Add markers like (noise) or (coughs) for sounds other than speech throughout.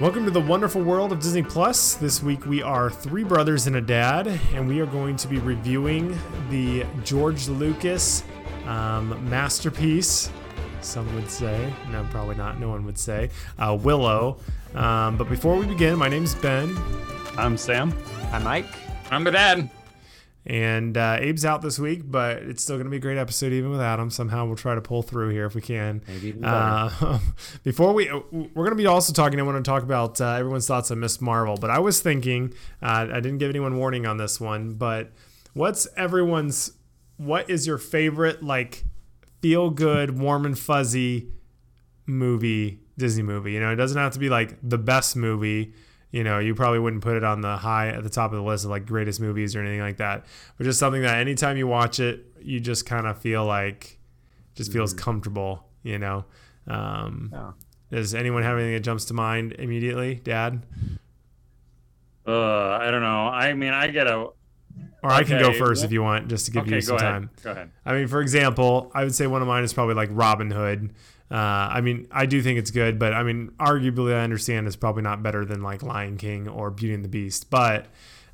Welcome to the wonderful world of Disney Plus. This week we are three brothers and a dad, and we are going to be reviewing the George Lucas um, masterpiece. Some would say, no, probably not. No one would say uh, Willow. Um, but before we begin, my name's Ben, I'm Sam. I'm Mike. I'm the dad. And uh, Abe's out this week, but it's still going to be a great episode even without him. Somehow we'll try to pull through here if we can. Maybe. Uh, (laughs) before we, we're going to be also talking. I want to talk about uh, everyone's thoughts on Miss Marvel. But I was thinking, uh, I didn't give anyone warning on this one, but what's everyone's? What is your favorite like feel good, warm and fuzzy movie, Disney movie? You know, it doesn't have to be like the best movie. You know, you probably wouldn't put it on the high at the top of the list of like greatest movies or anything like that. But just something that anytime you watch it, you just kind of feel like just feels comfortable. You know. Um, Yeah. does anyone have anything that jumps to mind immediately, Dad? Uh, I don't know. I mean, I get a. Or I can go first if you want, just to give Okay, you go some ahead. time. Go ahead. I mean, for example, I would say one of mine is probably like Robin Hood. Uh, I mean, I do think it's good, but I mean, arguably, I understand it's probably not better than like Lion King or Beauty and the Beast. But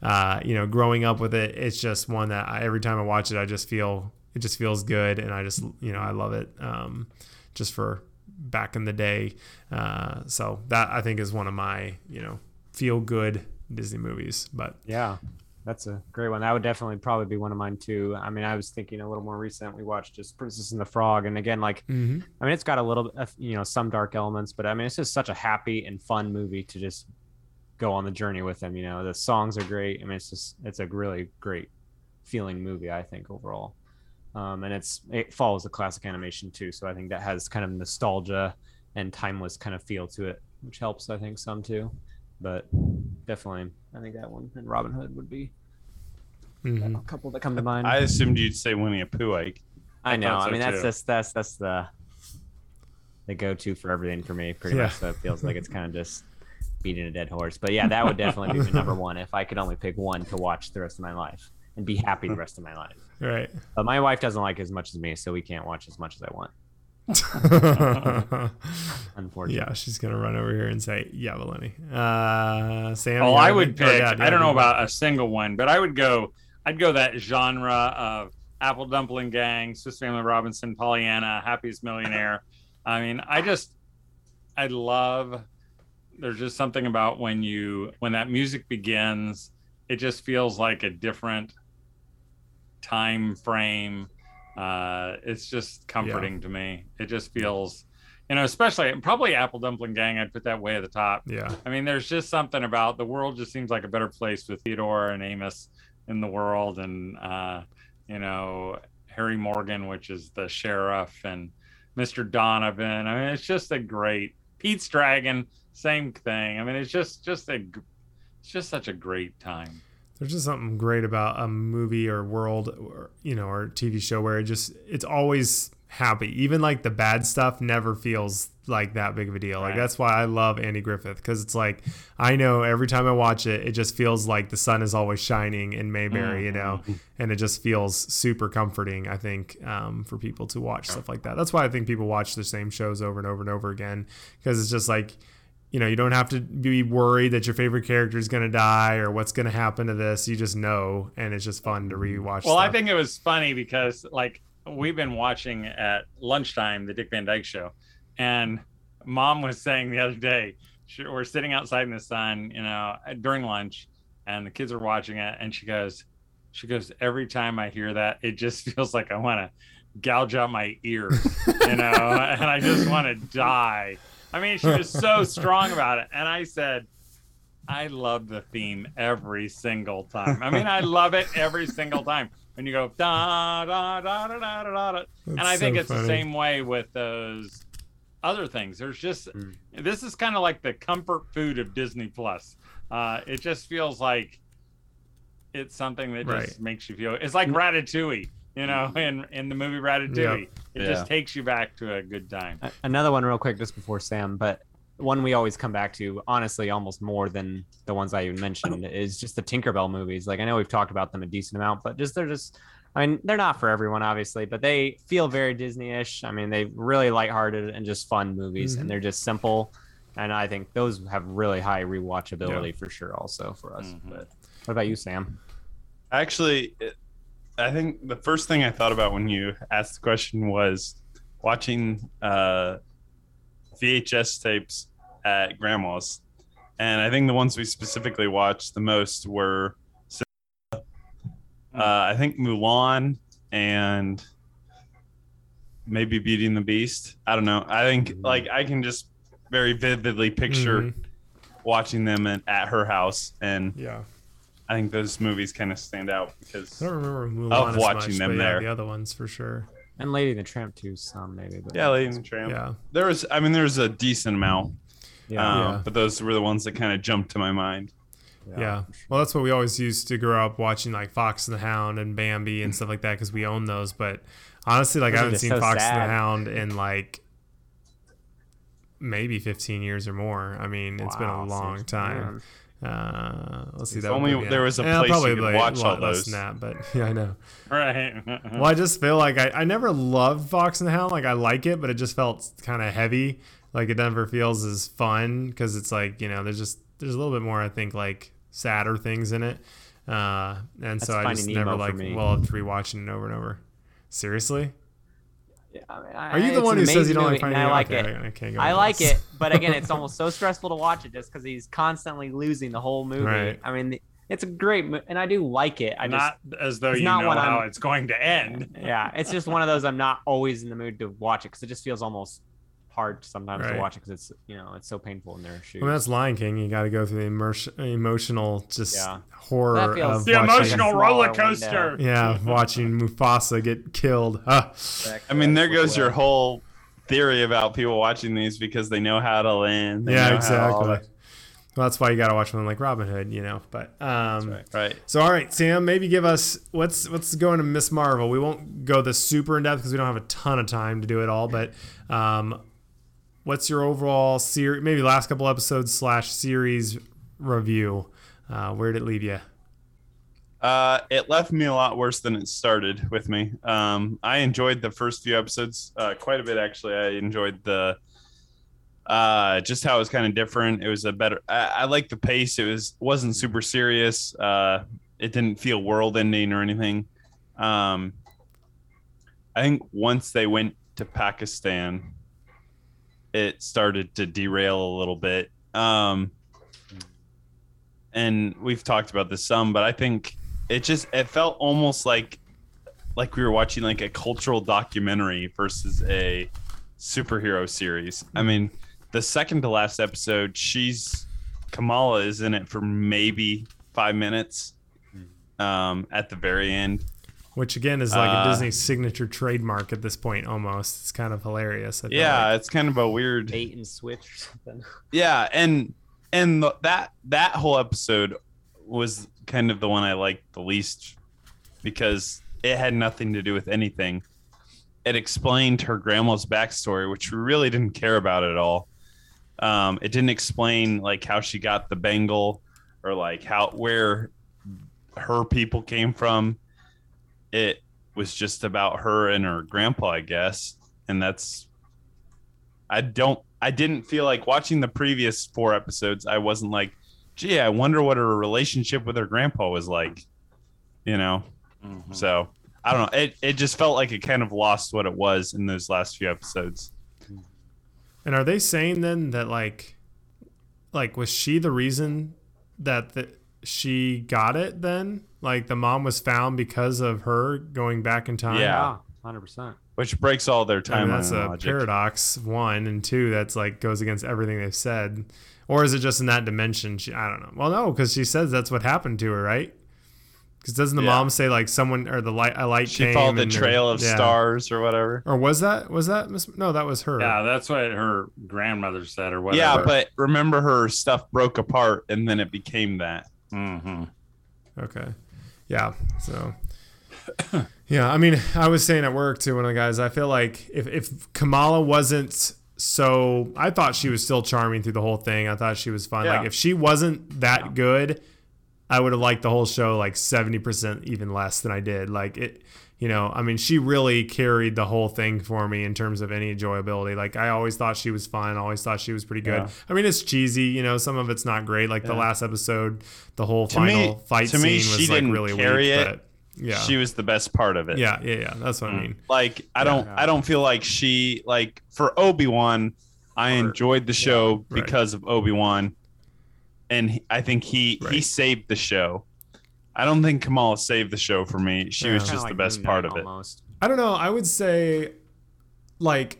uh, you know, growing up with it, it's just one that I, every time I watch it, I just feel it just feels good, and I just you know I love it. Um, just for back in the day, uh, so that I think is one of my you know feel good Disney movies. But Yeah, that's a great one. That would definitely probably be one of mine too. I mean, I was thinking a little more recent. We watched just Princess and the Frog, and again, like, mhm. I mean, it's got a little, you know, some dark elements, but I mean, it's just such a happy and fun movie to just go on the journey with them. You know, the songs are great. I mean, it's just, it's a really great feeling movie. I think overall. Um, and it's it follows the classic animation too, so I think that has kind of nostalgia and timeless kind of feel to it, which helps I think some too. But definitely, I think that one and Robin Hood would be Mhm. a couple that come to mind. I assumed you'd say Winnie the Pooh. Ike. I I know. thought I so, mean, that's just that's that's the the go-to for everything for me, pretty Yeah. much. So it feels like it's kind of just beating a dead horse. But yeah, that would definitely be my number (laughs) one if I could only pick one to watch the rest of my life and be happy the rest of my life. Right. But my wife doesn't like it as much as me, so we can't watch as much as I want. Unfortunately. yeah, she's gonna run over here and say, "Yeah, Valeni." Uh, Sam. Oh, I would? Or pick. Dad, I don't know about a single one, but I would go. I'd go that genre of Apple Dumpling Gang, Swiss Family Robinson, Pollyanna, Happiest Millionaire. I mean, I just, I love. There's just something about when you when that music begins, it just feels like a different time frame. Uh, it's just comforting to me. It just feels, you know, especially probably Apple Dumpling Gang. I'd put that way at the top. Yeah. I mean, there's just something about the world just seems like a better place with Theodore and Amos in the world, and uh, you know Harry Morgan, which is the sheriff, and Mr. Donovan. I mean, it's just a great Pete's Dragon, same thing. I mean, it's just just a it's just such a great time. There's just something great about a movie or world, or you know, or TV show where it just it's always happy. Even like the bad stuff never feels like that big of a deal. Like that's why I love Andy Griffith because it's like I know every time I watch it, it just feels like the sun is always shining in Mayberry, you know, and it just feels super comforting. I think um, for people to watch stuff like that. That's why I think people watch the same shows over and over and over again because it's just like you know, you don't have to be worried that your favorite character is going to die or what's going to happen to this. You just know, and it's just fun to rewatch. Well, I think it was funny because like we've been watching at lunchtime the Dick Van Dyke Show, and Mom was saying the other day she, we're sitting outside in the sun, you know, during lunch, and the kids are watching it, and she goes, she goes every time I hear that, it just (laughs) feels like I want to gouge out my ears, you know, (laughs) and I just want to die. I mean, she was so strong about it, and I said. I love the theme every single time. I mean, I (laughs) love it every single time. When you go da da da da da da da, and I think so it's funny. the same way with those other things. There's just Mm. this is kind of like the comfort food of Disney Plus. Uh, it just feels like it's something that just makes you feel. It's like Ratatouille, you know, (laughs) in in the movie Ratatouille. It Yeah. just takes you back to a good time. Another one, real quick, just before Sam, but one we always come back to, honestly, almost more than the ones I even mentioned, is just the Tinkerbell movies. Like I know we've talked about them a decent amount, but just they're just, I mean, they're not for everyone, obviously, but they feel very Disney-ish. I mean, they really lighthearted and just fun movies, Mhm. and they're just simple and I think those have really high rewatchability for sure, also for us. Mhm. But what about you, Sam? Actually, it, I think the first thing I thought about when you asked the question was watching uh, VHS tapes at grandma's, and I think the ones we specifically watched the most were, uh, I think Mulan and maybe Beauty and the Beast. I don't know. I think like I can just very vividly picture Mhm. watching them at, at her house, and Yeah. I think those movies kind of stand out because I don't remember Mulan Of as watching much, them but yeah, there. the other ones for sure. And Lady and the Tramp too, some maybe. But yeah, Lady and the Tramp. Yeah. There was, I mean, there was a decent amount, yeah, um, Yeah. but those were the ones that kind of jumped to my mind. Yeah. Well, that's what we always used to grow up watching, like Fox and the Hound and Bambi and (laughs) stuff like that, because we own those. But honestly, like Those I haven't seen so Fox and the. Hound in like maybe 15 years or more. I mean, it's been a long seriously, time. Uh, let's see. That would only be- there was a yeah, place you probably could like watch a all lot less those. than that, but (laughs) yeah, I know. Right. Well, I just feel like I, I never loved Fox and the Hound. Like I like it, but it just felt kind of heavy. Like it never feels as fun because it's like you know there's just there's a little bit more I think like sadder things in it. Uh, and so I just never like me. well up rewatching it over and over. Seriously, Yeah, I mean, are you the one who says you don't like movie, Finding and Nemo? I like Okay, it. I, I can't go. I like this. it, (laughs) but again, it's almost so stressful to watch it just because he's constantly losing the whole movie. Right. I mean, it's a great, mo- and I do like it. I just, not as though it's you not know what how I'm- it's going to end. yeah, it's just one of those. I'm not always in the mood to watch it because it just feels almost hard sometimes Right. to watch it because it's you know it's so painful in their shoes. I mean, that's Lion King. You got to go through the immersion, emotional just Yeah. horror feels- of The watching. emotional roller coaster. Yeah, watching Mufasa get killed. (laughs) Ah. I mean, there goes your whole theory about people watching these because they know how to land. they yeah, exactly. Well, that's why you got to watch one like Robin Hood, you know. But um, right. Right. so all right, Sam, maybe give us what's what's going to Miss Marvel. We won't go this super in depth because we don't have a ton of time to do it all. But um, what's your overall series? Maybe last couple episodes slash series review. Uh, where did it leave you? Uh, it left me a lot worse than it started with me. Um, I enjoyed the first few episodes uh, quite a bit. Actually, I enjoyed the uh, just how it was kind of different. It was a better. I, I like the pace. It was wasn't super serious. Uh, it didn't feel world ending or anything. Um, I think once they went to Pakistan, it started to derail a little bit. Um, and we've talked about this some, but I think it just it felt almost like like we were watching like a cultural documentary versus a superhero series. I mean, the second to last episode, she's Kamala is in it for maybe five minutes um, at the very end. Which again is like a Uh, Disney signature trademark at this point. Almost, it's kind of hilarious. I Yeah, like. it's kind of a weird. bait and switch or something. (laughs) Yeah, and and the, that that whole episode was kind of the one I liked the least because it had nothing to do with anything. It explained her grandma's backstory, which we really didn't care about at all. Um, it didn't explain like how she got the bangle or like how where her people came from. It was just about her and her grandpa, I guess, and that's I don't I didn't feel like watching the previous four episodes, I wasn't like, gee, I wonder what her relationship with her grandpa was like. You know? Mhm. So I don't know. It it just felt like it kind of lost what it was in those last few episodes. And are they saying then that like, like was she the reason that the, she got it then? Like the mom was found because of her going back in time. Yeah. hundred percent. Which breaks all their I mean, timeline that's a logic. paradox. One and two. That's like goes against everything they've said. Or is it just in that dimension? She, I don't know. Well, no, because she says that's what happened to her, right? Because doesn't the Yeah. mom say like someone or the light a light She came followed the and her- trail of yeah. stars or whatever. Or was that was that Miss? No, that was her. Yeah, that's what her grandmother said, or whatever. Yeah, but remember her stuff broke apart and then it became that. hmm Okay. Yeah. So. (coughs) Yeah, I mean, I was saying at work to one of the guys. I feel like if if Kamala wasn't so, I thought she was still charming through the whole thing. I thought she was fun. Yeah. Like if she wasn't that good, I would have liked the whole show like seventy percent even less than I did. Like it, you know, I mean, she really carried the whole thing for me in terms of any enjoyability. Like, I always thought she was fun. Always thought she was pretty good. Yeah. I mean, it's cheesy. You know, some of it's not great. Like the last episode, the whole To me- final fight to scene me, was she like didn't really carry weak. it. But yeah, She was the best part of it. yeah, yeah, yeah. That's what I Mm. mean. Like I don't Yeah. I don't feel like she like for Obi-Wan I Or- enjoyed the show Right. because of Obi-Wan and he, I think he he saved the show. I don't think Kamala saved the show for me. She Yeah. was just Kinda the like best part Knight of it. I don't know. I would say, like,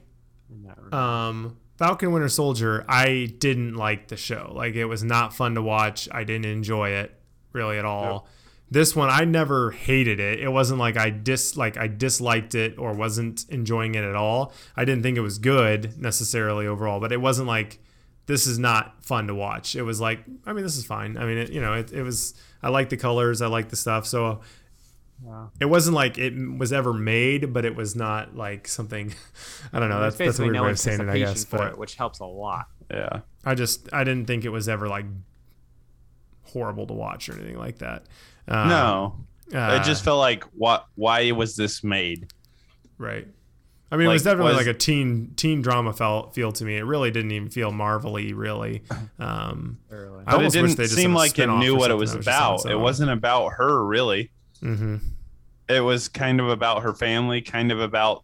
in that regard. um Falcon Winter Soldier, I didn't like the show. Like it was not fun to watch. I didn't enjoy it really at all. This one I never hated it. It wasn't like I dis like I disliked it or wasn't enjoying it at all. I didn't think it was good necessarily overall, but it wasn't like this is not fun to watch. It was like I mean this is fine. I mean it, you know it, it was I like the colors, I like the stuff. So Wow. it wasn't like it was ever made, but it was not like something (laughs) I don't know. That's There's that's a basically weird no way of saying it, I guess. for But it, which helps a lot. Yeah. I just I didn't think it was ever like horrible to watch or anything like that. Um, no. uh, it just felt like what why was this made? right. I mean, it was definitely was- like a teen teen drama felt feel to me. It really didn't even feel marvelly, really. (clears throat) Um, Early. I But it almost wish didn't they just seem like it knew what it was was about. its It wasn't about her really. mhm. It was kind of about her family, kind of about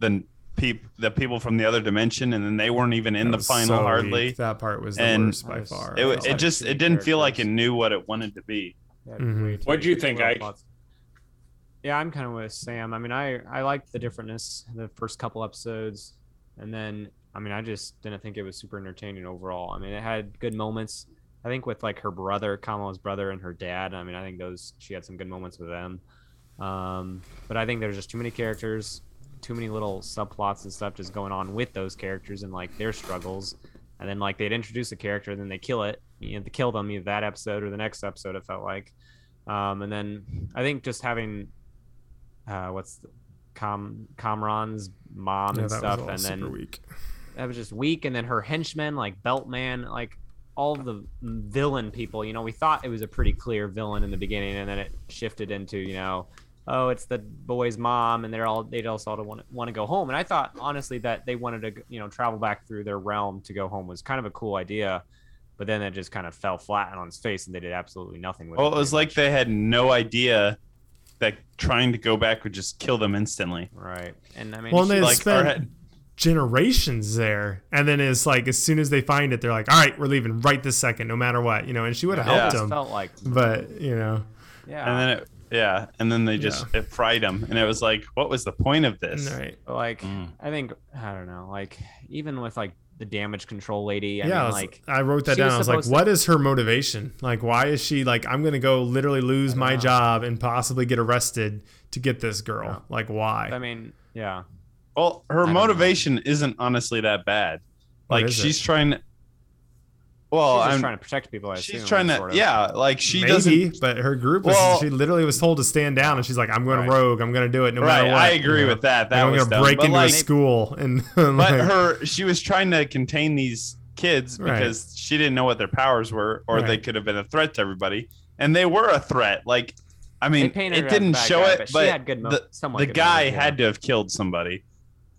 the peop- the people from the other dimension, and then they weren't even in That the final so hardly. weak. That part was the And worst by was- far. It, I wa- felt it just it didn't feel like it knew what it wanted to be. Yeah, Mhm. What do you think, little Ike? Yeah, I'm kind of with Sam. I mean, I I liked the differentness the first couple episodes, and then I mean, I just didn't think it was super entertaining overall. I mean, it had good moments. I think with like her brother, Kamala's brother, and her dad. I mean, I think those she had some good moments with them. Um, but I think there's just too many characters, too many little subplots and stuff just going on with those characters and like their struggles. And then like they'd introduce a character, and then they kill it. You know, they kill them either that episode or the next episode. It felt like. Um, and then I think just having uh, what's the, Com Kamran's mom Yeah, and that stuff, was all and super then weak. that was just weak. And then her henchmen, like Beltman, like all the villain people. You know, we thought it was a pretty clear villain in the beginning, and then it shifted into you know, oh, it's the boy's mom, and they're all they'd also want to want to go home. And I thought honestly that they wanted to you know travel back through their realm to go home was kind of a cool idea. But then it just kind of fell flat on its face, and they did absolutely nothing with Well, it. it was like much. they had no idea that trying to go back would just kill them instantly. right. And I mean, Well, they Like spent our head, generations there, and then it's like as soon as they find it, they're like, "All right, we're leaving right this second, no matter what," you know. And she would have Yeah. helped them, felt like but you know, yeah. and then it yeah, and then they just it fried them, and it was like, what was the point of this? right? like Mm. I think I don't know, like even with like the damage control lady, I yeah, I, was- like I wrote that down. I was like, to- "What is her motivation? Like, why is she like, I'm gonna go literally lose my know. job and possibly get arrested to get this girl? Yeah. Like, why? I mean, yeah, Well, her don't know. motivation isn't honestly that bad. Like is it? she's trying to. Well, she's just I'm, trying to protect people. I she's assume, trying to. sort of. Yeah, like she Maybe, doesn't. but her group was Well- she literally was told to stand down, and she's like, "I'm going Right. rogue. I'm going to do it no right, matter what." I agree you know? with that. That I'm was going to break But, into like, a school (laughs) and. But like, her, she was trying to contain these kids Right. because she didn't know what their powers were, or they could have been a threat to everybody, and they were a threat. Like, I mean, it her as a didn't show guy, it, but, but she had good mo- the, the good guy had to have killed somebody.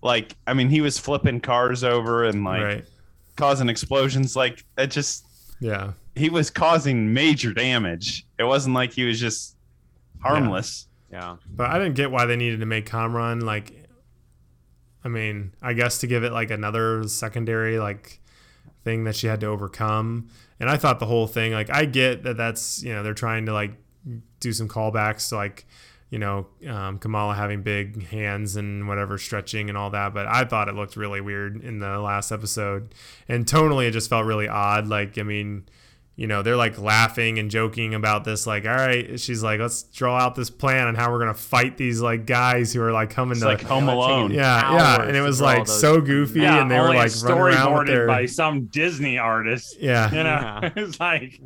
Like, I mean, he was flipping cars over and like right? Causing explosions. Like, it just Yeah. he was causing major damage. It wasn't like he was just harmless. Yeah, But I didn't get why they needed to make Kamran like. I mean, I guess to give it like another secondary like thing that she had to overcome. And I thought the whole thing like I get that that's you know they're trying to like do some callbacks to like you know um, Kamala having big hands and whatever stretching and all that. But I thought it looked really weird in the last episode, and tonally it just felt really odd. Like I mean you know, they're like laughing and joking about this. Like, all right, she's like, let's draw out this plan on how we're gonna fight these like guys who are like coming It's to. like Home Alone. yeah, yeah, and it was like so goofy, Yeah, and they were like running around with storyboarded their. by some Disney artist. yeah, You know, Yeah. (laughs) it's like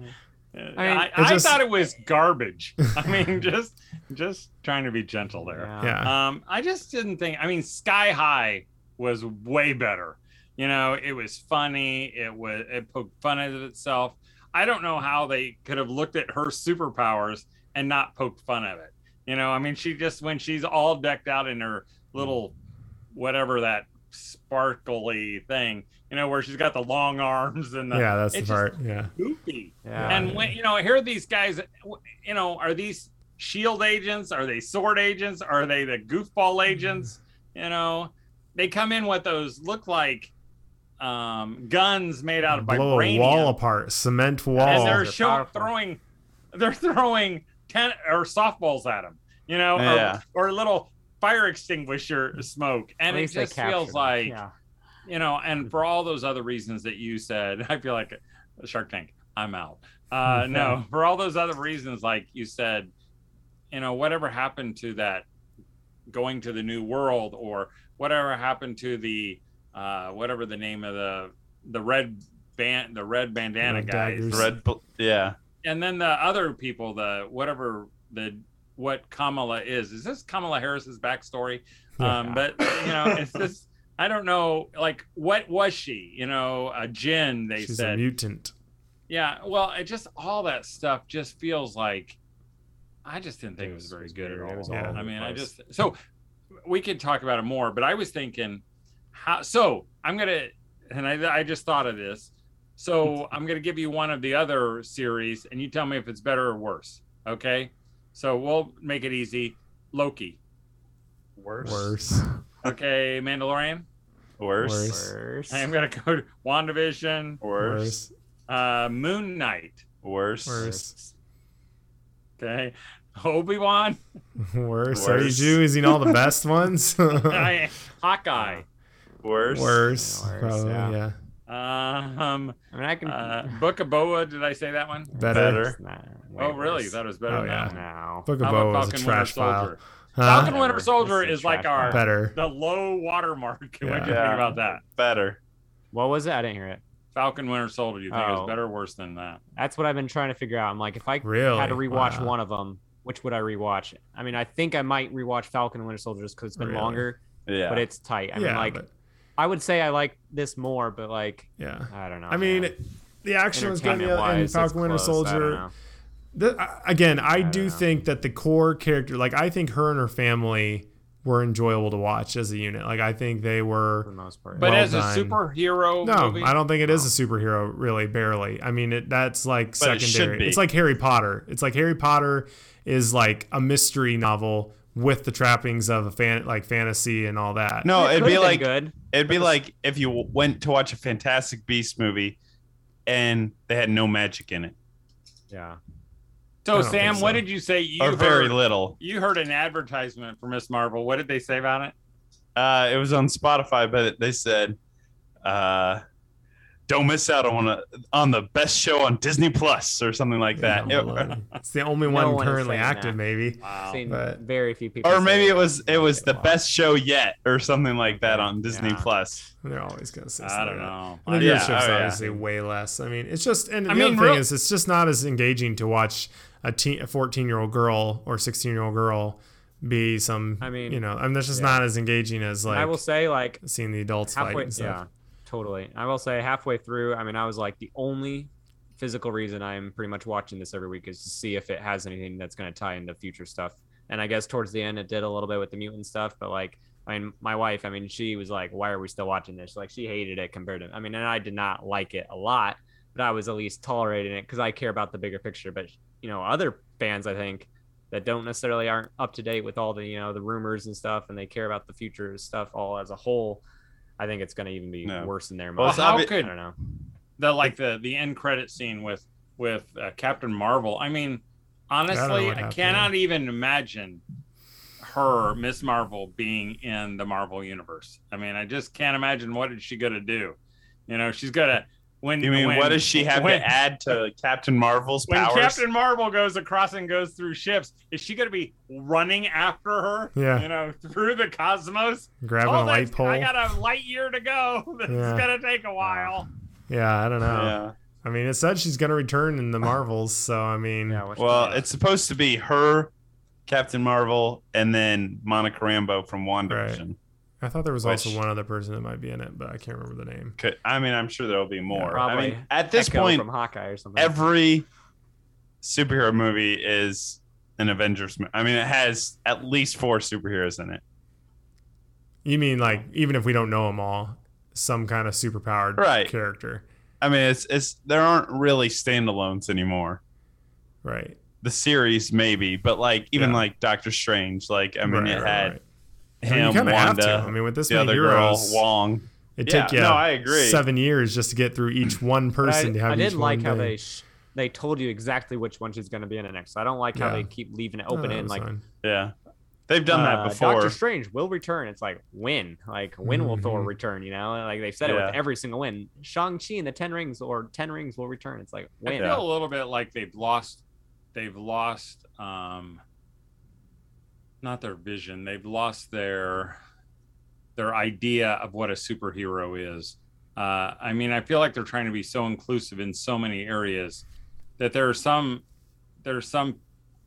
I, I, It just- thought it was garbage. (laughs) I mean, just just trying to be gentle there. yeah. yeah, Um, I just didn't think. I mean, Sky High was way better. You know, it was funny. It was it poked fun at itself. I don't know how they could have looked at her superpowers and not poked fun of it. You know, I mean, she just when she's all decked out in her little whatever that sparkly thing, you know, where she's got the long arms and the yeah, that's the part. Yeah. goofy. Yeah. And when you know, here are these guys. You know, are these shield agents? Are they sword agents? Are they the goofball agents? You know, they come in what those look like um, guns made out of Blow a wall apart, cement wall. and they're They're show, throwing, they're throwing ten or softballs at them. You know, Yeah. or, or little fire extinguisher smoke, and it just feels them. like yeah. you know, and for all those other reasons that you said, (laughs) I feel like Shark Tank. I'm out. Uh, (laughs) no, for all those other reasons, like you said, you know, whatever happened to that going to the new world, or whatever happened to the uh, whatever the name of the the red band, the red bandana Red guys, daggers. Red, yeah. and then the other people, the whatever the what Kamala is. Is this Kamala Harris's backstory? Um, but you know, it's just I don't know. Like, what was she? You know, a Jin. They She's a said. mutant. Yeah. Well, it just all that stuff just feels like. I just didn't think It it was, was- very was good weird. at all. was all I mean, the I just so we could talk about it more, but I was thinking how. So I'm gonna, and I I just thought of this. So (laughs) I'm gonna give you one of the other series, and you tell me if it's better or worse. Okay. So we'll make it easy. Loki. Worse. Worse. (laughs) Okay, Mandalorian. Worse. Worse. Worse. I am gonna go to WandaVision. Worse. Worse. Uh, Moon Knight. Worse. Worse. Okay, (laughs) Obi Wan. Worse. Are you Worse. choosing all the (laughs) best ones? (laughs) I, Hawkeye. Worse. Worse. Worse, Probably, yeah. yeah. Um, I mean, I can. uh, Book of Boba. Did I say that one? Better. Better. Nah, Oh, really? That was better. Oh, yeah. Now. Book of How Boba about was a Falcon trash Winter pile. Soldier? Huh? Falcon Winter Soldier is is like our. Better. the low watermark. Yeah. What do you think about that? Better. What was it? I didn't hear it. Falcon Winter Soldier. do You think it was Oh. better or worse than that? That's what I've been trying to figure out. I'm like, if I Really? had to rewatch Wow. one of them, which would I rewatch? I mean, I think I might rewatch Falcon and Winter Soldier just because it's been Really? longer, Yeah. but it's tight. I mean, like, but, I would say I like this more, but like, yeah. I don't know. I mean, man. the action was good in Entertainment-wise, Falcon Winter close. I don't Soldier. know. The, again, I, don't do know. think that the core character, like I think her and her family were enjoyable to watch as a unit. Like I think they were for the most part. But Well as a superhero No, movie, I don't think it is a superhero. Really, barely. I mean, it, that's like But it should secondary. be. It's like Harry Potter. It's like Harry Potter is like a mystery novel with the trappings of a fan, like fantasy and all that. no, It it'd be like good. it'd be like if you went to watch a Fantastic Beast movie, and they had no magic in it, Yeah. I So Sam, think what did you say? You or very little. you heard an advertisement for Miss Marvel. What did they say about it? Uh, it was on Spotify, but they said, uh, "Don't miss out on a, on the best show on Disney Plus" or something like that. Yeah, It- (laughs) it's the only No one one currently active, that. maybe. Wow. Seen but- very few people. or maybe it was it was the Wow. best show yet, or something like that on Disney Yeah. Plus. They're always gonna say. I don't that. know. And the Yeah, viewership's oh, yeah. obviously way less. I mean, it's just, and I the mean, other thing real- is, it's just not as engaging to watch a teen, a 14 year old girl or 16 year old girl be some. I mean, you know, I mean, that's just yeah. not as engaging as like I will say, like, seeing the adults fight halfway and stuff. yeah totally i will say halfway through i mean i was like the only physical reason i'm pretty much watching this every week is to see if it has anything that's going to tie into future stuff and i guess towards the end it did a little bit with the mutant stuff but like i mean my wife i mean she was like why are we still watching this like she hated it compared to i mean and i did not like it a lot but i was at least tolerating it because i care about the bigger picture but you know other fans i think that don't necessarily aren't up to date with all the you know the rumors and stuff and they care about the future stuff all as a whole i think it's going to even be No. worse in their Well, mind it's how obvi- i don't know the like the the end credit scene with with uh, Captain Marvel? I mean, honestly, what I, cannot even imagine her Miss Marvel being in the Marvel universe. I mean, I just can't imagine what is she gonna do. You know, she's gonna when You mean when, what does she have when- to add to Captain Marvel's when powers? Captain Marvel goes across and goes through ships, is she going to be running after her? Yeah. You know, through the cosmos? Grabbing oh, a light pole. I got a light year to go. (laughs) It's Yeah. going to take a while. yeah, I don't know. yeah. I mean, it said she's gonna return in the (laughs) Marvels, so I mean, yeah Well, it's supposed to be her, Captain Marvel, and then Monica Rambeau from WandaVision. I thought there was also one other person that might be in it, but I can't remember the name. Could, I mean, I'm sure there'll be more. I Probably mean, at this Echo point, from hawkeye or something every superhero movie is an Avengers. mo- I mean, it has at least four superheroes in it. You mean like even if we don't know them all, some kind of superpowered Right. character, I mean, it's it's there aren't really standalones anymore. right? The series maybe, but like even Yeah. like Doctor Strange, like I mean, Right, it right, had right. I mean, him, you kind of have to. I mean, with this the many other girl, heroes, Wong. it Yeah, took you no, I agree. seven years just to get through each one But I, person to have I each did like one how day. they sh- they told you exactly which one she's going to be in it next. I don't like how Yeah. they keep leaving it open that in like fine. Yeah, they've done uh, that before. Doctor Strange will return. It's like when, like when will Thor Mhm. return? You know, like they've said it with every single win. Shang Chi and the Ten Rings or Ten Rings will return. It's like I when. feel a little bit like they've lost they've lost um not their vision. They've lost their their idea of what a superhero is. Uh, I mean, I feel like they're trying to be so inclusive in so many areas that there are some there are some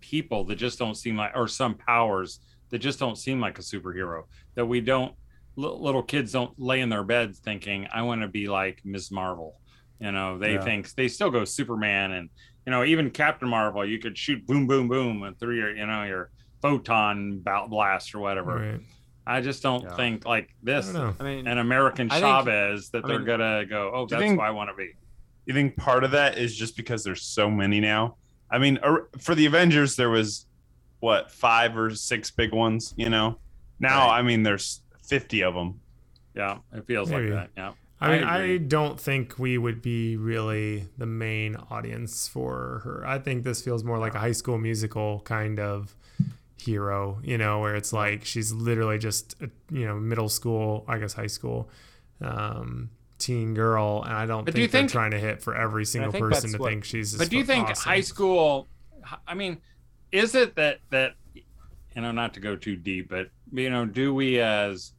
people that just don't seem like or some powers that just don't seem like a superhero that we don't li- little kids don't lay in their beds thinking I want to be like Ms. Marvel. You know, they Yeah. think they still go Superman and you know even Captain Marvel. You could shoot boom, boom, boom and through your you know your photon blast or whatever. Right. I just don't Yeah. think like this don't. I mean, an American I think- Chavez that they're mean- gonna go. Oh, that's think- who I want to be. You think part of that is just because there's so many now? I mean, for the Avengers, there was what five or six big ones. You know, now Right. I mean, there's fifty of them. Yeah, it feels Maybe. like that. Yeah. I mean, I I, don't think we would be really the main audience for her. I think this feels more like a high school musical kind of hero, you know, where it's like she's literally just, a, you know, middle school, I guess high school, um, teen girl. And I don't But think do you they're think- trying to hit for every single person to what- think she's. But do you think awesome. high school? I mean, is it that that you know not to go too deep, but you know, do we as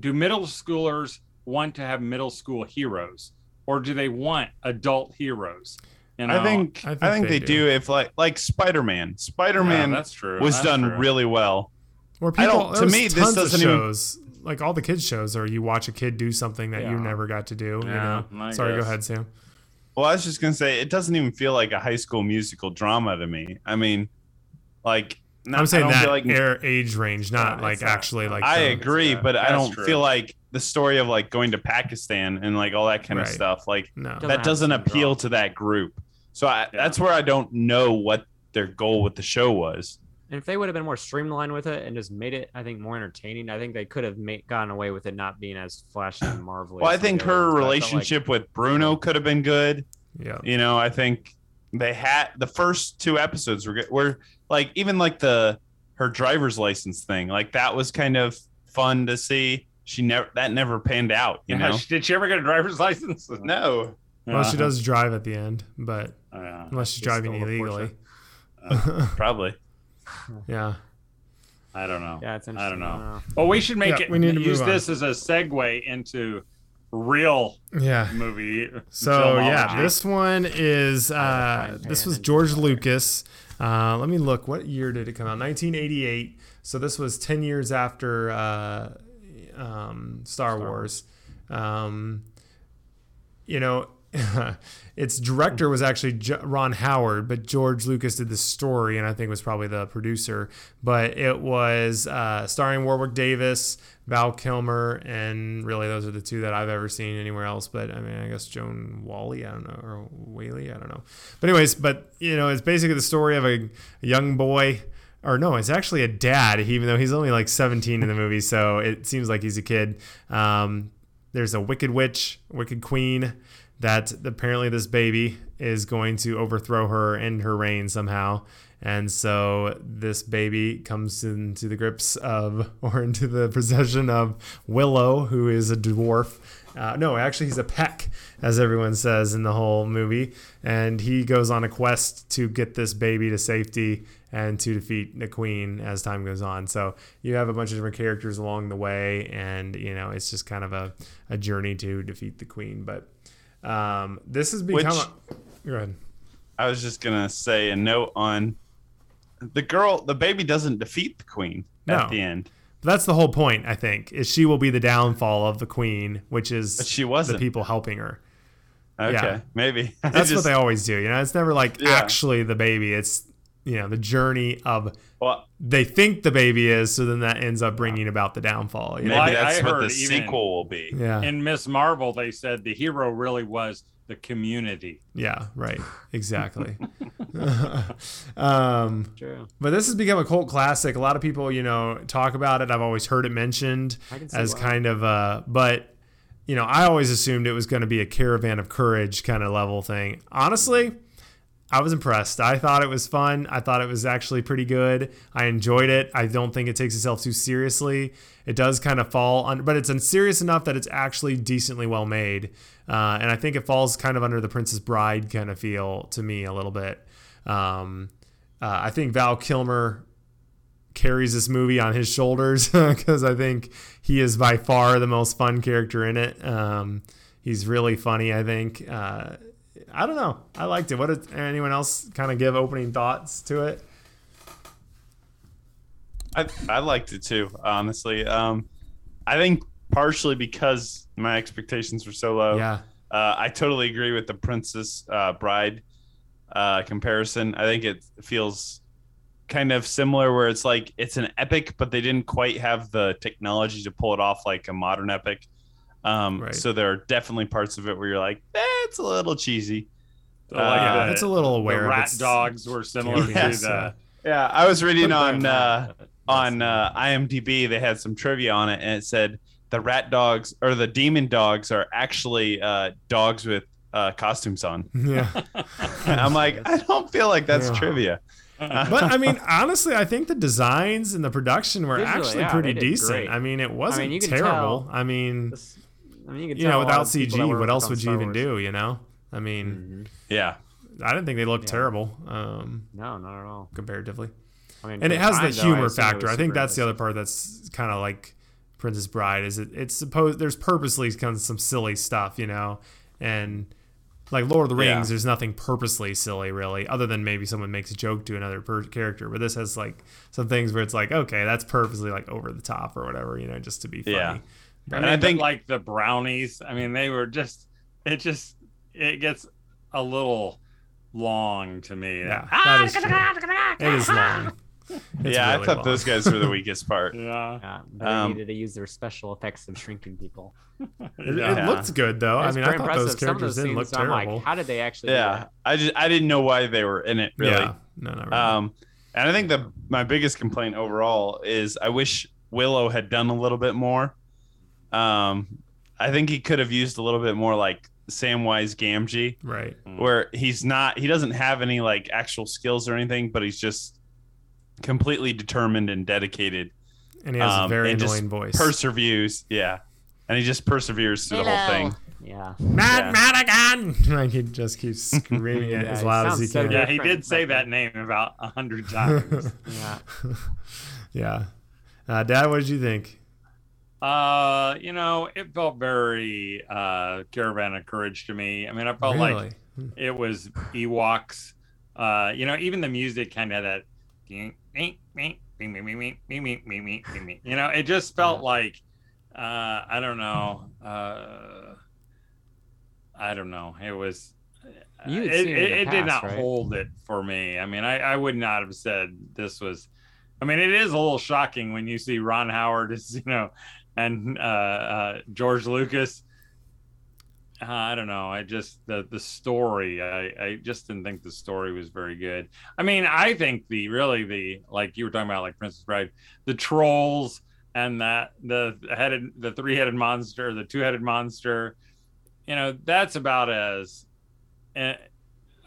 do middle schoolers want to have middle school heroes, or do they want adult heroes? You know, I think I I think think, they they, do. do. If like like Spider Man, Spider Yeah, Man that's true. was That's done true. really well. Or I people, don't- to me, this tons of doesn't even- shows, like all the kids shows, or you watch a kid do something that you never got to do. Yeah, you know. I Sorry, go ahead, Sam. Well, I was just gonna say it doesn't even feel like a high school musical drama to me. I mean, like not, I'm saying I don't that feel like air age range, not Yeah, like it's not- actually like. I the- agree, but I don't true. feel like the story of like going to Pakistan and like all that kind Right. of stuff. Like No. Doesn't that doesn't appeal to that group. So I, Yeah. that's where I don't know what their goal with the show was. And if they would have been more streamlined with it and just made it, I think, more entertaining, I think they could have made, gotten away with it not being as flashy and (clears throat) marvelous. Well, I think her ones, but I felt like- relationship with Bruno could have been good. Yeah. You know, I think they had the first two episodes were good. Were like even like the her driver's license thing, like that was kind of fun to see. She never that never panned out. You Yeah, know, Did she ever get a driver's (laughs) license? no. Well, she does drive at the end, but Yeah. unless she's She driving stole a illegally. (laughs) Probably. yeah. I don't know. Yeah, it's interesting. I don't know. Well, we should make Yeah, it. we need to use this as a segue into real Yeah. movie. So yeah, this one is uh, this was George Lucas. Uh, let me look. What year did it come out? 1988. So this was 10 years after uh, um, Star, Wars. Um, you know, (laughs) its director was actually J- Ron Howard, but George Lucas did the story, and I think was probably the producer. But it was uh, starring Warwick Davis, Val Kilmer, and really those are the two that I've ever seen anywhere else. But I mean, I guess Joan Wally, I don't know, or Whaley, I don't know. But anyways, but you know, it's basically the story of a, a young boy. Or no, it's actually a dad, even though he's only like 17 in the movie, so it seems like he's a kid. Um, there's a wicked witch, wicked queen, that apparently this baby is going to overthrow her and her reign somehow. And so this baby comes into the grips of, (laughs) or into the possession of Willow, who is a dwarf. Uh, no, actually, he's a peck, as everyone says in the whole movie. And he goes on a quest to get this baby to safety and to defeat the queen as time goes on. So you have a bunch of different characters along the way, and you know it's just kind of a, a journey to defeat the queen. But um, this has become. Which- a, go ahead. I was just gonna say a note on the girl. The baby doesn't defeat the queen No. at the end, That's the whole point, I think, is she will be the downfall of the queen, which is but she the wasn't. people helping her. okay, yeah. maybe. (laughs) That's what they always do. You know, it's never like Yeah. actually the baby. It's you know the journey of Well, they think the baby is, so then that ends up bringing about the downfall. You maybe know? Well, I- that's I what heard the sequel will be. Yeah, In Miss Marvel, they said the hero really was the community. yeah, right, exactly. (laughs) (laughs) um, True. but this has become a cult classic. A lot of people, you know, talk about it. I've always heard it mentioned I can see as why. kind of a, but you know, I always assumed it was going to be a caravan of courage kind of level thing. Honestly, I was impressed. I thought it was fun. I thought it was actually pretty good. I enjoyed it. I don't think it takes itself too seriously. It does kind of fall under, but it's serious enough that it's actually decently well made. Uh, and I think it falls kind of under the Princess Bride kind of feel to me a little bit. Um, uh, I think Val Kilmer carries this movie on his shoulders (laughs) because I think he is by far the most fun character in it. Um, he's really funny. I think. Uh, I don't know. I liked it. What did anyone else kind of give opening thoughts to it? I I liked it too, honestly. Um, I think partially because my expectations were so low. Yeah, Uh, I totally agree with the Princess uh, Bride uh, comparison. I think it feels kind of similar, where it's like it's an epic, but they didn't quite have the technology to pull it off like a modern epic. Um, Right. So there are definitely parts of it where you're like, eh, a little cheesy. So, Uh, yeah, the, it's a little aware. the rat dogs were similar Yeah, to the. Yeah, I was reading on uh, on uh, IMDb. They had some trivia on it, and it said the rat dogs or the demon dogs are actually uh, dogs with uh, costumes on. (laughs) Yeah, I'm like, I don't feel like that's Yeah. trivia. (laughs) but I mean, honestly, I think the designs and the production were Visually, actually yeah, pretty decent. great. I mean, it wasn't you can terrible. I mean, This- I mean, you, can you know, tell a lot without of people that CG, what else would you even Wars- do? You know, I mean, Mhm. Yeah, I didn't think they looked Yeah. terrible um, No, not at all. comparatively. I mean, and it has the time, though, I humor assume factor. I think that's the other part that's kind of like Princess Bride. Is it? It's supposed there's purposely kind of some silly stuff, you know, and like Lord of the Yeah. Rings, there's nothing purposely silly really, other than maybe someone makes a joke to another per- character. But this has like some things where it's like, okay, that's purposely like over the top or whatever, you know, just to be funny. Yeah. I And mean, I think- like the brownies. I mean, they were just. It just. It gets a little long to me. Yeah, that is true. It is long. It's yeah. I thought long. those guys were the weakest part. (laughs) Yeah. Yeah, they Um, needed to use their special effects of shrinking people. It, Yeah. it looked good though. I mean, I thought those impressive. Some of characters those didn't look scenes, I'm terrible. Like, how did they actually? Yeah. I just I didn't know why they were in it really. Yeah, no, not really. Um, and I think the my biggest complaint overall is I wish Willow had done a little bit more. Um, I think he could have used a little bit more like Samwise Gamgee, right. where he's not he doesn't have any like actual skills or anything, but he's just completely determined and dedicated. And he has a Um, very and just annoying voice. Perseveres, yeah, and he just perseveres through the whole thing. Yeah. Matt Yeah. Madigan! (laughs) Like he just keeps (laughs) screaming it Yeah, as loud as sounds he so can. Yeah, he did say that name about a hundred (laughs) times. Yeah. yeah. Uh, Dad, what did you think? Uh, you know, it felt very uh Caravan of Courage to me. I mean, I felt like it was Ewoks. Uh, you know, even the music kind of that. You know, it just felt like uh, I don't know. Uh, I don't know. It was. You had it, it it, the did not right? hold it for me. I mean, I, I would not have said this was. I mean, it is a little shocking when you see Ron Howard is, you know, and uh, uh, George Lucas. Uh, I don't know. I just the the story. I I just didn't think the story was very good. I mean, I think the really the like you were talking about like Princess Bride, the trolls and that the headed the three headed monster, the two headed monster. You know, that's about as eh,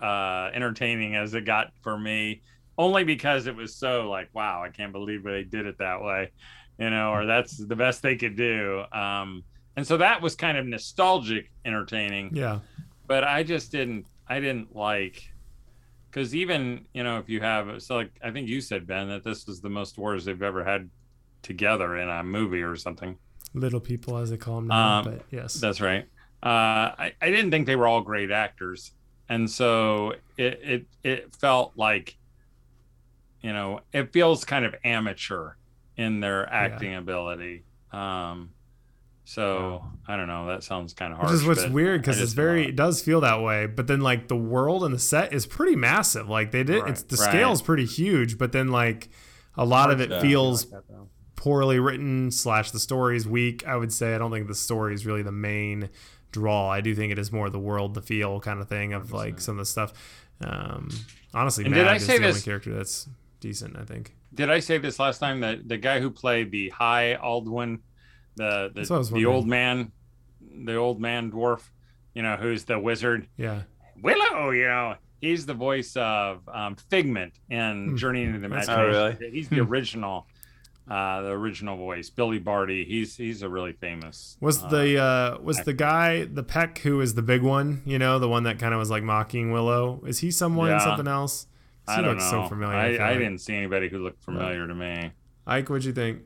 uh, entertaining as it got for me. Only because it was so like, wow, I can't believe they did it that way, you know, or that's the best they could do. Um, and so that was kind of nostalgic entertaining Yeah. but I just didn't I didn't like because even you know if you have so like I think you said Ben that this was the most wars they've ever had together in a movie or something. Little people, as they call them now. Um, but yes. That's right. Uh, I I didn't think they were all great actors, and so it it it felt like you know it feels kind of amateur in their acting ability. Um, So I don't know. That sounds kind of hard. Which is what's weird because it's very it does feel that way. But then like the world and the set is pretty massive. Like they did, it's the Right. scale is pretty huge. But then like a lot of it Yeah. feels Like that, poorly written slash the story is weak. I would say I don't think the story is really the main draw. I do think it is more the world, the feel kind of thing of like some of the stuff. Um, honestly, And did Mad I is say the only this- character that's decent. I think. Did I say this last time that the guy who played the High Aldwin, the That's what I was the, the old man, the old man dwarf, you know, who's the wizard Yeah. Willow, you know, he's the voice of um, Figment in Hmm. Journey into the That's Imagination. cool. He's the original, uh, the original voice, Billy Barty. He's he's a really famous. Was uh, the uh, was the guy the Peck who is the big one? You know, the one that kind of was like mocking Willow. Is he someone Yeah. something else? I don't looks know. so familiar. I, feel I like. didn't see anybody who looked familiar to me. Ike, what'd you think?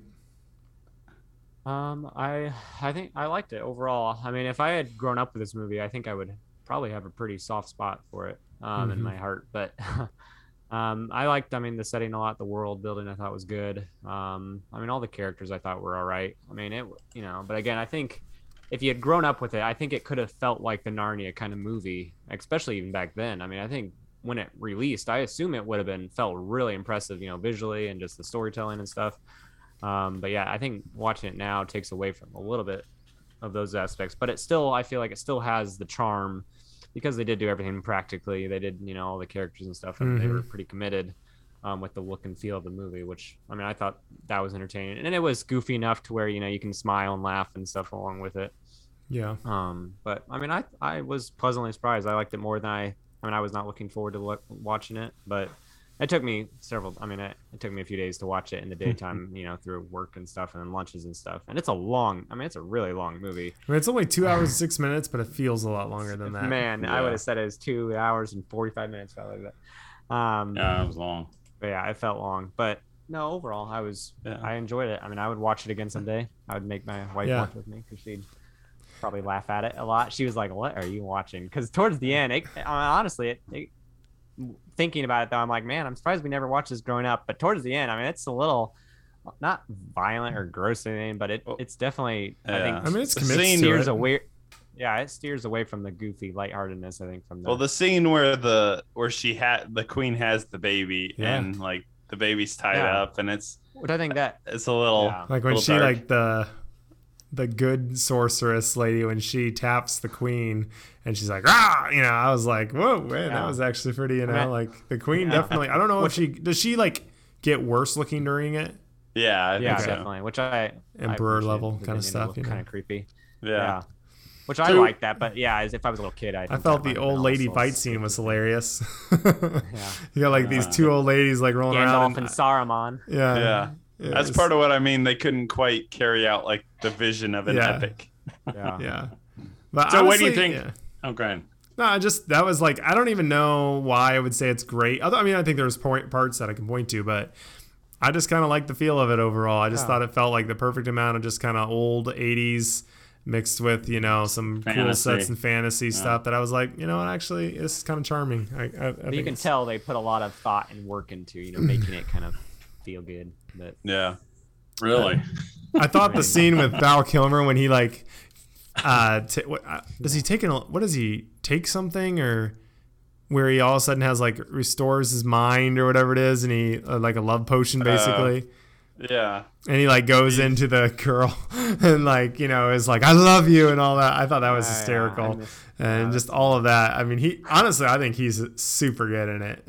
Um, I I think I liked it overall. I mean, if I had grown up with this movie, I think I would probably have a pretty soft spot for it um, in Mhm. my heart. But (laughs) um, I liked, I mean, the setting a lot, the world building I thought was good. Um, I mean, all the characters I thought were all right. I mean, it, you know, but again, I think if you had grown up with it, I think it could have felt like the Narnia kind of movie, especially even back then. I mean, I think when it released, I assume it would have been felt really impressive, you know, visually and just the storytelling and stuff. Um, but yeah, I think watching it now takes away from a little bit of those aspects, but it still, I feel like it still has the charm because they did do everything practically. They did, you know, all the characters and stuff, and they were pretty committed um, with the look and feel of the movie. Which I mean, I thought that was entertaining, and it was goofy enough to where you know you can smile and laugh and stuff along with it. Yeah. Um, but I mean, I I was pleasantly surprised. I liked it more than I. I mean, I was not looking forward to look, watching it, but it took me several. I mean, it, it took me a few days to watch it in the (laughs) daytime, you know, through work and stuff, and lunches and stuff. And it's a long. I mean, it's a really long movie. I mean, it's only two hours and six minutes, but it feels a lot longer than that. Man, I would have said it was two hours and forty five minutes, probably. But, um, Yeah, it was long. but yeah, it felt long. But no, overall, I was Yeah. I enjoyed it. I mean, I would watch it again someday. I would make my wife Yeah. watch with me because she'd probably laugh at it a lot. She was like, "What are you watching?" Because towards the end, it, honestly, it, it, thinking about it though, I'm like, man, I'm surprised we never watched this growing up. But towards the end, I mean, it's a little not violent or gross or anything, but it, it's definitely I think I mean, it's The commits scene steers it. away. Yeah, it steers away from the goofy lightheartedness. I think from the Well, the scene where the where she had the queen has the baby Yeah. and like the baby's tied Yeah. up and it's which I think that it's a little Yeah. Like when little she dark. like the the good sorceress lady when she taps the queen and she's like ah you know I was like whoa man that was actually pretty you know I mean- like the queen Yeah. definitely I don't know if she does she like get worse looking during it yeah I yeah, so. definitely. Which I Emperor level kinda stuff, you know. kind of creepy. yeah. Yeah. Which I like that, but yeah, as if I was a little kid, I, I felt the old lady fight scene was hilarious (laughs) Yeah. you got like these two old ladies like rolling around Gandalf and Saruman. yeah Yeah. That's part of what I mean. They couldn't quite carry out like the vision of an Yeah. epic. (laughs) Yeah. yeah but So what do you think- yeah. Oh, go ahead. No, I just that was like I don't even know why I would say it's great. Although I mean I think there's point, parts that I can point to, but I just kind of like the feel of it overall. I just Yeah. thought it felt like the perfect amount of just kind of old '80s mixed with you know some cool sets and fantasy stuff that I was like, you know, what, actually this is kind of charming. I, I, I But you can tell they put a lot of thought and work into, you know, making it kind of feel good. But Yeah. Really? I thought the scene with Val Kilmer when he like, uh, t- what, uh, does he take an what does he take something or where he all of a sudden has like restores his mind or whatever it is and he uh, like a love potion basically. Yeah. and he like goes into the girl (laughs) and like you know is like I love you and all that. I thought that was Yeah, yeah, hysterical, miss- and yeah, just all of that. I mean, he honestly, I think he's super good in it.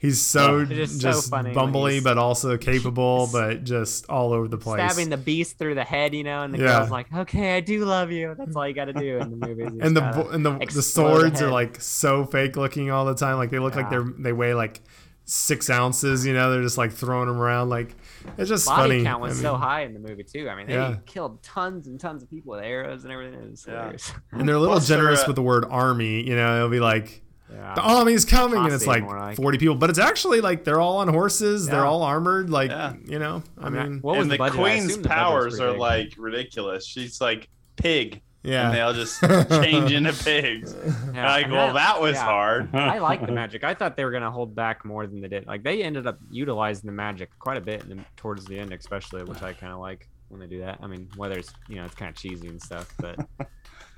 He's so It's just just, so funny bumbly, but also capable, (laughs) but just all over the place. stabbing the beast through the head, you know, and the Yeah. girl's like, "Okay, I do love you." That's all you got to do in the movies. And the just bo- gotta and the, the explode the swords are like so fake looking all the time. Like they look like they're they weigh like six ounces. You know, they're just like throwing them around. Like it's just body funny. count was I so high in the movie too. I mean, they Yeah. killed tons and tons of people with arrows and everything. It was Yeah. and they're a little Plus, generous with the word army. You know, it'll be like. Yeah. the army's coming and it's like, like. 40 people but it's actually like they're all on horses they're all armored, like Yeah. you know i I mean, mean what was and the, the, queen's assume the powers are big. like ridiculous. She's like pig, and they yeah all just (laughs) change into pigs. Yeah, like, well, that was yeah. hard. I like the (laughs) magic. I thought they were gonna hold back more than they did. Like they ended up utilizing the magic quite a bit in the, towards the end, especially, which I kind of like. when they do that. I mean, whether it's you know it's kind of cheesy and stuff, but (laughs)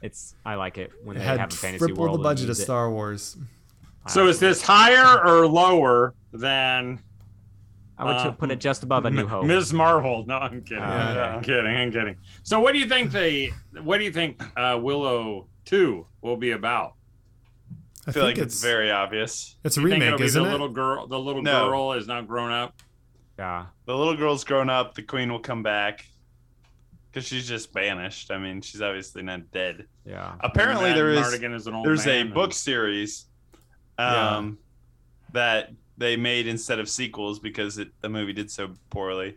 it's I like it when It they had have a fantasy triple world. the budget of use it. Star Wars. So is this higher or lower than I would uh, put it just above A New Hope. Ms. Marvel? No, I'm kidding. Yeah. I'm kidding. I'm kidding. So what do you think the what do you think uh, Willow Two will be about? I, I feel think like it's it's very obvious. it's a You remake, be isn't the it? little girl the little No. girl is now grown up? Yeah. The little girl's grown up. The queen will come back because she's just banished. I mean, she's obviously not dead. Yeah. Apparently, there is is an old there's a man book and- series Yeah. um, that they made instead of sequels because it, the movie did so poorly.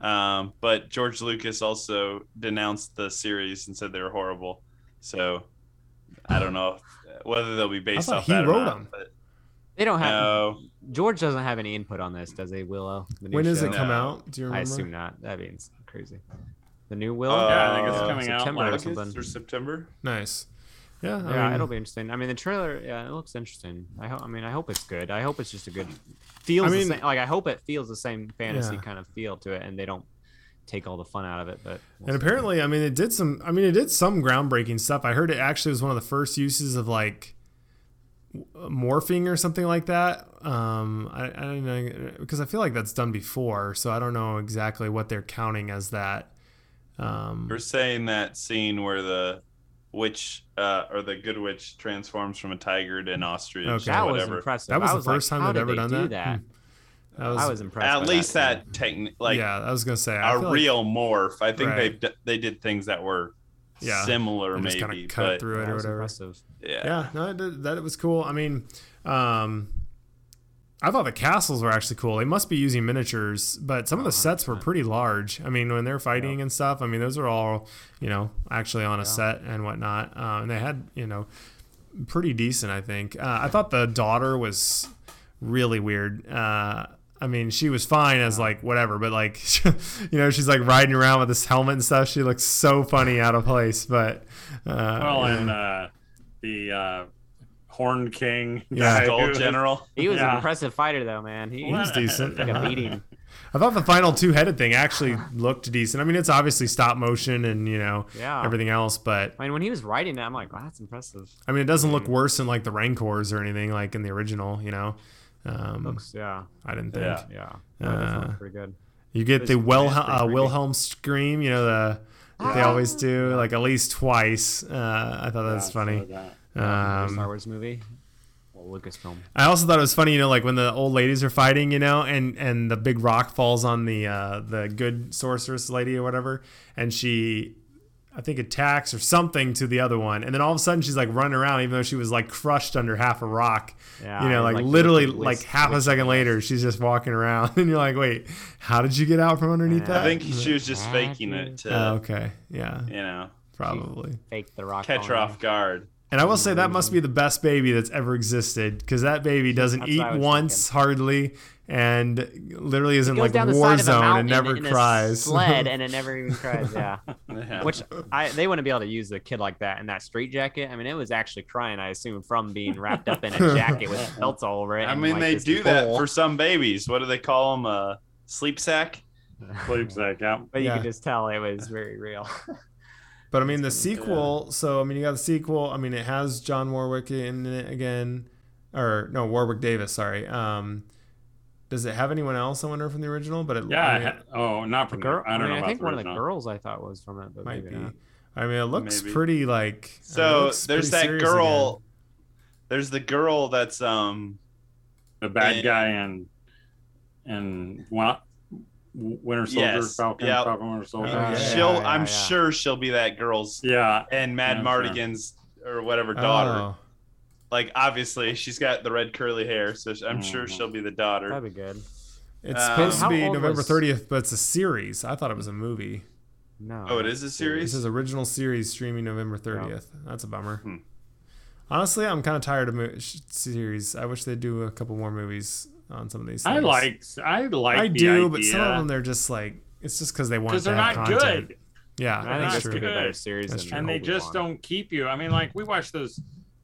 Um, but George Lucas also denounced the series and said they were horrible. So I don't know if- whether they'll be based thought off he that or wrote not, them. but They don't have no, George doesn't have any input on this, does he, Willow? The new When does show? it come No. out? Do you remember? I assume not. That means crazy. The new Willow? Yeah, I think it's Uh, coming out September or like something. August or September. Nice. Yeah. I yeah, mean, it'll be interesting. I mean, the trailer, yeah, it looks interesting. I hope. I mean, I hope it's good. I hope it's just a good. Feels I mean- the same. Like I hope it feels the same fantasy Yeah. kind of feel to it, and they don't take all the fun out of it. But we'll And see. apparently, I mean, it did some. I mean, it did some groundbreaking stuff. I heard it actually was one of the first uses of like morphing or something like that. Um, I, I don't know because I feel like that's done before, so I don't know exactly what they're counting as that. Um, We're saying that scene where the witch uh, or the good witch transforms from a tiger to an ostrich Okay. or that was impressive. that was I the was like, first time how they've ever done that. that. Hmm. That was, I was impressed. At by least that. that technique, like yeah, I was gonna say I a feel like- real morph. I think Right. they've they did things that were Yeah. similar, They just maybe, kinda cut but through it or whatever. impressive. yeah. yeah no it did, that was cool i mean um i thought the castles were actually cool they must be using miniatures but some of the sets were pretty large i mean when they're fighting and stuff i mean those are all you know actually on a Yeah. set and whatnot uh, and they had you know pretty decent i think uh, i thought the daughter was really weird uh I mean, she was fine as like whatever, but like, (laughs) you know, she's like riding around with this helmet and stuff. She looks so funny out of place. But uh, Well, yeah. and uh, the Horned King. Yeah. guy Skull who General. He was an impressive fighter, though, man. He, He was decent. Took a beating. I thought the final two headed thing actually looked decent. I mean, it's obviously stop motion and you know Yeah. everything else, but I mean, when he was writing that, I'm like, wow, that's impressive. I mean, it doesn't look worse than like the Rancors or anything like in the original. You know, um, Looks, yeah, I didn't think Yeah. yeah. No, Uh, pretty good. you get the It's- Wil- it's pretty uh. Wilhelm scream. You know the that they always do like at least twice. Uh, I thought that was funny. so that- Star Um, Wars movie, well, Lucasfilm. I also thought it was funny, you know, like when the old ladies are fighting, you know, and and the big rock falls on the uh, the good sorceress lady or whatever, and she, I think, attacks or something to the other one, and then all of a sudden she's like running around, even though she was like crushed under half a rock. Yeah, you know, like, like, literally, wicked like half a second later, she's just walking around, (laughs) and you're like, wait, how did you get out from underneath Yeah. that? I think she was just faking it to, Oh, okay, yeah, you know, probably. Fake the rock. catch her off guard. And I will say that must be the best baby that's ever existed because that baby doesn't That's eat what I was once hardly and literally is in like war side of a zone mountain and never in a cries. (laughs) sled, and it never even cries. Yeah, (laughs) Yeah. which I they wouldn't be able to use a kid like that in that straight jacket. I mean, it was actually crying. I assume from being wrapped up in a jacket with (laughs) belts all over it. I and, mean, like, they this do that for some babies. What do they call them? A sleep sack? Sleep sack, yeah. but you Yeah. could just tell it was very real. But I mean, the sequel. So I mean, you got the sequel. I mean, it has John Warwick in it again, or no, Warwick Davis. Sorry. Um, does it have anyone else? I wonder from the original, but it Yeah. I I mean, ha- oh, not The from girl. I don't mean, know I about think the one of the girls I thought was from it, but might maybe be. not. I mean, it looks Maybe. pretty like. I mean, So there's that girl. again. There's the girl that's um The bad And- guy and and what? Winter Soldier, Yes, Falcon, yeah. Falcon, Winter Soldier. Yeah. she'll yeah, I'm yeah. sure she'll be that girl's yeah. and Mad Yeah, Mardigan's or whatever daughter. Oh. Like obviously she's got the red curly hair, so I'm sure Mhm. she'll be the daughter. That'd be good. It's Um, supposed to be November was- 30th, but it's a series. I thought it was a movie. No. Oh, it is a series. This is original series streaming November 30th. That's a bummer. Hmm. Honestly, I'm kind of tired of mo- series. I wish they'd do a couple more movies on some of these. I like I like I the do, but some of them they're just like it's just because they want because to they're have not content. good Yeah, I think that's true. could be a better Good. series That's true. and they just don't keep you. I mean, like we watched those.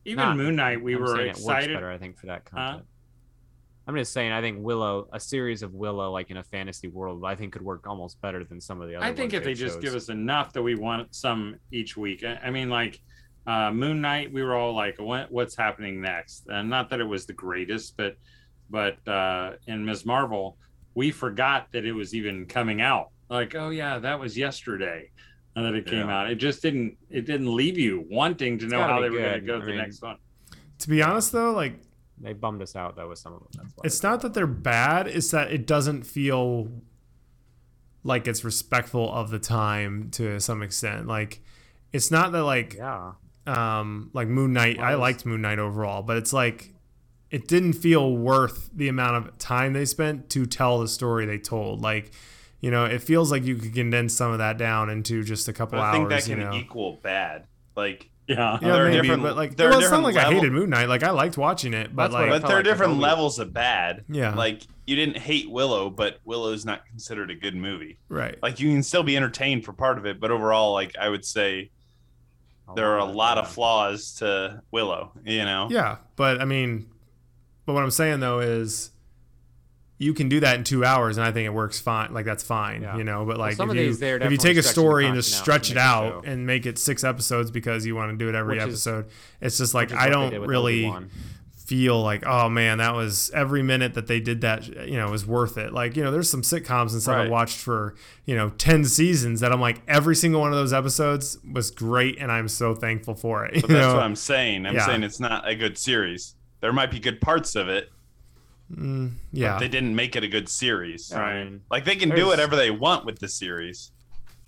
Even Not- Moon Knight, we I'm were saying it works excited. better, I think, for that content. I'm just saying. I think Willow, a series of Willow, like in a fantasy world, I think could work almost better than some of the other. I think ones if they they've just chose. give us enough that we want some each week. I, I mean, like uh, Moon Knight, we were all like, what, "What's happening next?" And not that it was the greatest, but but uh, in Ms. Marvel, we forgot that it was even coming out. Like, oh yeah, that was yesterday and that it came Yeah. out. It just didn't. It didn't leave you wanting to know how be they were going to go I to the mean- next one. To be honest, though, like they bummed us out though with some of them. That's why it's not that they're bad; it's that it doesn't feel like it's respectful of the time to some extent. Like, it's not that like Yeah, um like Moon Knight. I liked Moon Knight overall, but it's like it didn't feel worth the amount of time they spent to tell the story they told. Like, you know, it feels like you could condense some of that down into just a couple But I hours. think that you can know? equal bad. Like, Yeah. yeah, there are maybe, different- but like, there are well, it's not different like I hated Moon Knight. Like, I liked watching it, but That's like, but there are like different levels of bad. Yeah. Like you didn't hate Willow, but Willow's not considered a good movie. right. Like you can still be entertained for part of it, but overall, like I would say there are a lot of flaws to Willow. You know. Yeah, but I mean, but what I'm saying though is, you can do that in two hours, and I think it works fine. Like that's fine, Yeah. you know. But like some if you if you take a story and just stretch it out and make it six episodes because you want to do it every Which is- episode, it's just like I don't really feel like oh man that was every minute that they did that you know was worth it. Like you know there's some sitcoms and stuff I watched for you know ten seasons that I'm like every single one of those episodes was great and I'm so thankful for it. But that's know? what I'm saying. I'm Yeah. saying it's not a good series. There might be good parts of it, yeah. but they didn't make it a good series. Yeah, I Like they can do whatever they want with the series.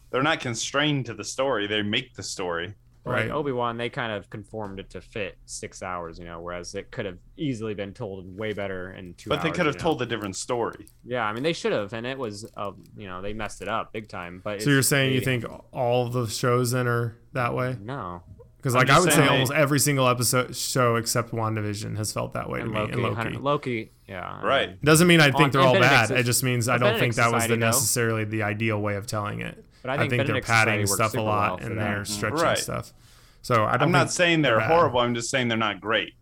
They're not constrained to the story. They make the story. Right. Like Obi Wan, they kind of conformed it to fit six hours, you know, whereas it could have easily been told way better in two. But they could have you know? told a different story. Yeah, I mean they should have, and it was, uh, you know, they messed it up big time. But So you're it's- saying you think all the shows then are that way? no? Because like I would say saying they- almost every single episode show except WandaVision has felt that way And to me. Loki, and Loki. Loki, yeah, Right. mean, Doesn't mean I think On- they're all and bad. Benedict It just means I don't think that was the necessarily the ideal way of telling it. But I I think, think they're padding stuff a lot well and that. they're stretching Right. stuff. So I don't I'm not saying they're bad. horrible. I'm just saying they're not great.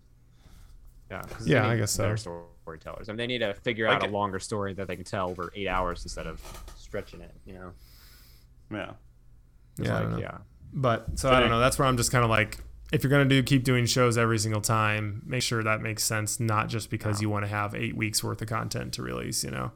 Yeah, Yeah, I guess so. better storytellers. I mean, they need to figure Like out a longer story that they can tell over eight hours instead of stretching it. You know, Yeah. Yeah, like, yeah. But so I don't know. That's where I'm just kind of like, if you're gonna do keep doing shows every single time, make sure that makes sense, not just because you want to have eight weeks worth of content to release. You know,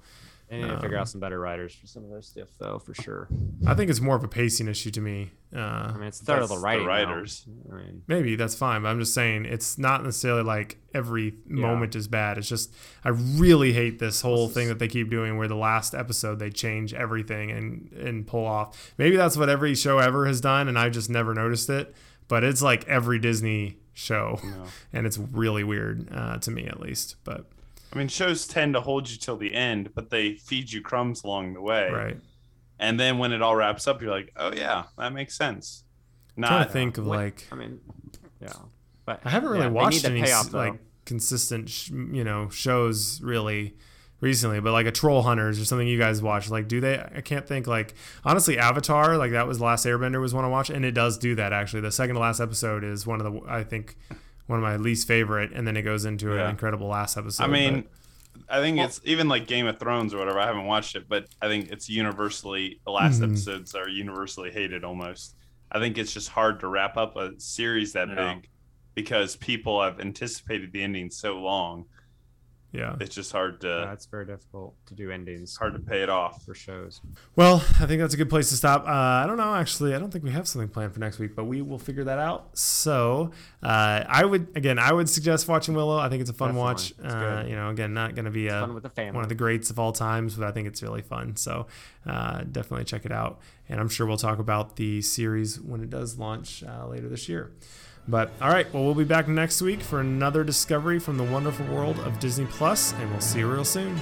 They need to figure Um, out some better writers for some of their stuff, though, for sure. I think it's more of a pacing issue to me. Uh, I mean, it's a third of the That's the writing. writers. I mean, Maybe that's fine, but I'm just saying it's not necessarily like every moment is bad. It's just I really hate this whole This thing is- that they keep doing where the last episode they change everything and and pull off. Maybe that's what every show ever has done and I just never noticed it, but it's like every Disney show No. and it's really weird uh, to me at least. But I mean, shows tend to hold you till the end, but they feed you crumbs along the way. right. And then when it all wraps up, you're like, oh, yeah, that makes sense. I'm trying to think of What- like I mean, yeah. But I haven't really yeah, watched any payoff, like consistent, sh- you know, shows really recently. But like a Troll Hunters or something you guys watch, like do they? I can't think. Like honestly, Avatar, like that was the last Airbender was one I watched, and it does do that actually. The second to last episode is one of the I think one of my least favorite, and then it goes into an incredible last episode. I mean, but- I think it's even like Game of Thrones or whatever. I haven't watched it, but I think it's universally, the last Mhm. episodes are universally hated almost. I think it's just hard to wrap up a series that Yeah. big because people have anticipated the ending so long. Yeah. It's just hard to yeah, it's very difficult to do endings hard to pay it off. for shows. Well, I think that's a good place to stop. Uh, I don't know, actually. I don't think we have something planned for next week, but we will figure that out. So, uh, I would again, I would suggest watching Willow. I think it's a fun Definitely. watch. Uh, you know, again, not going to be a Fun with the family. one of the greats of all times, but I think it's really fun. So, uh, definitely check it out. And I'm sure we'll talk about the series when it does launch uh, later this year. But all right, well, we'll be back next week for another discovery from the wonderful world of Disney Plus, and we'll see you real soon.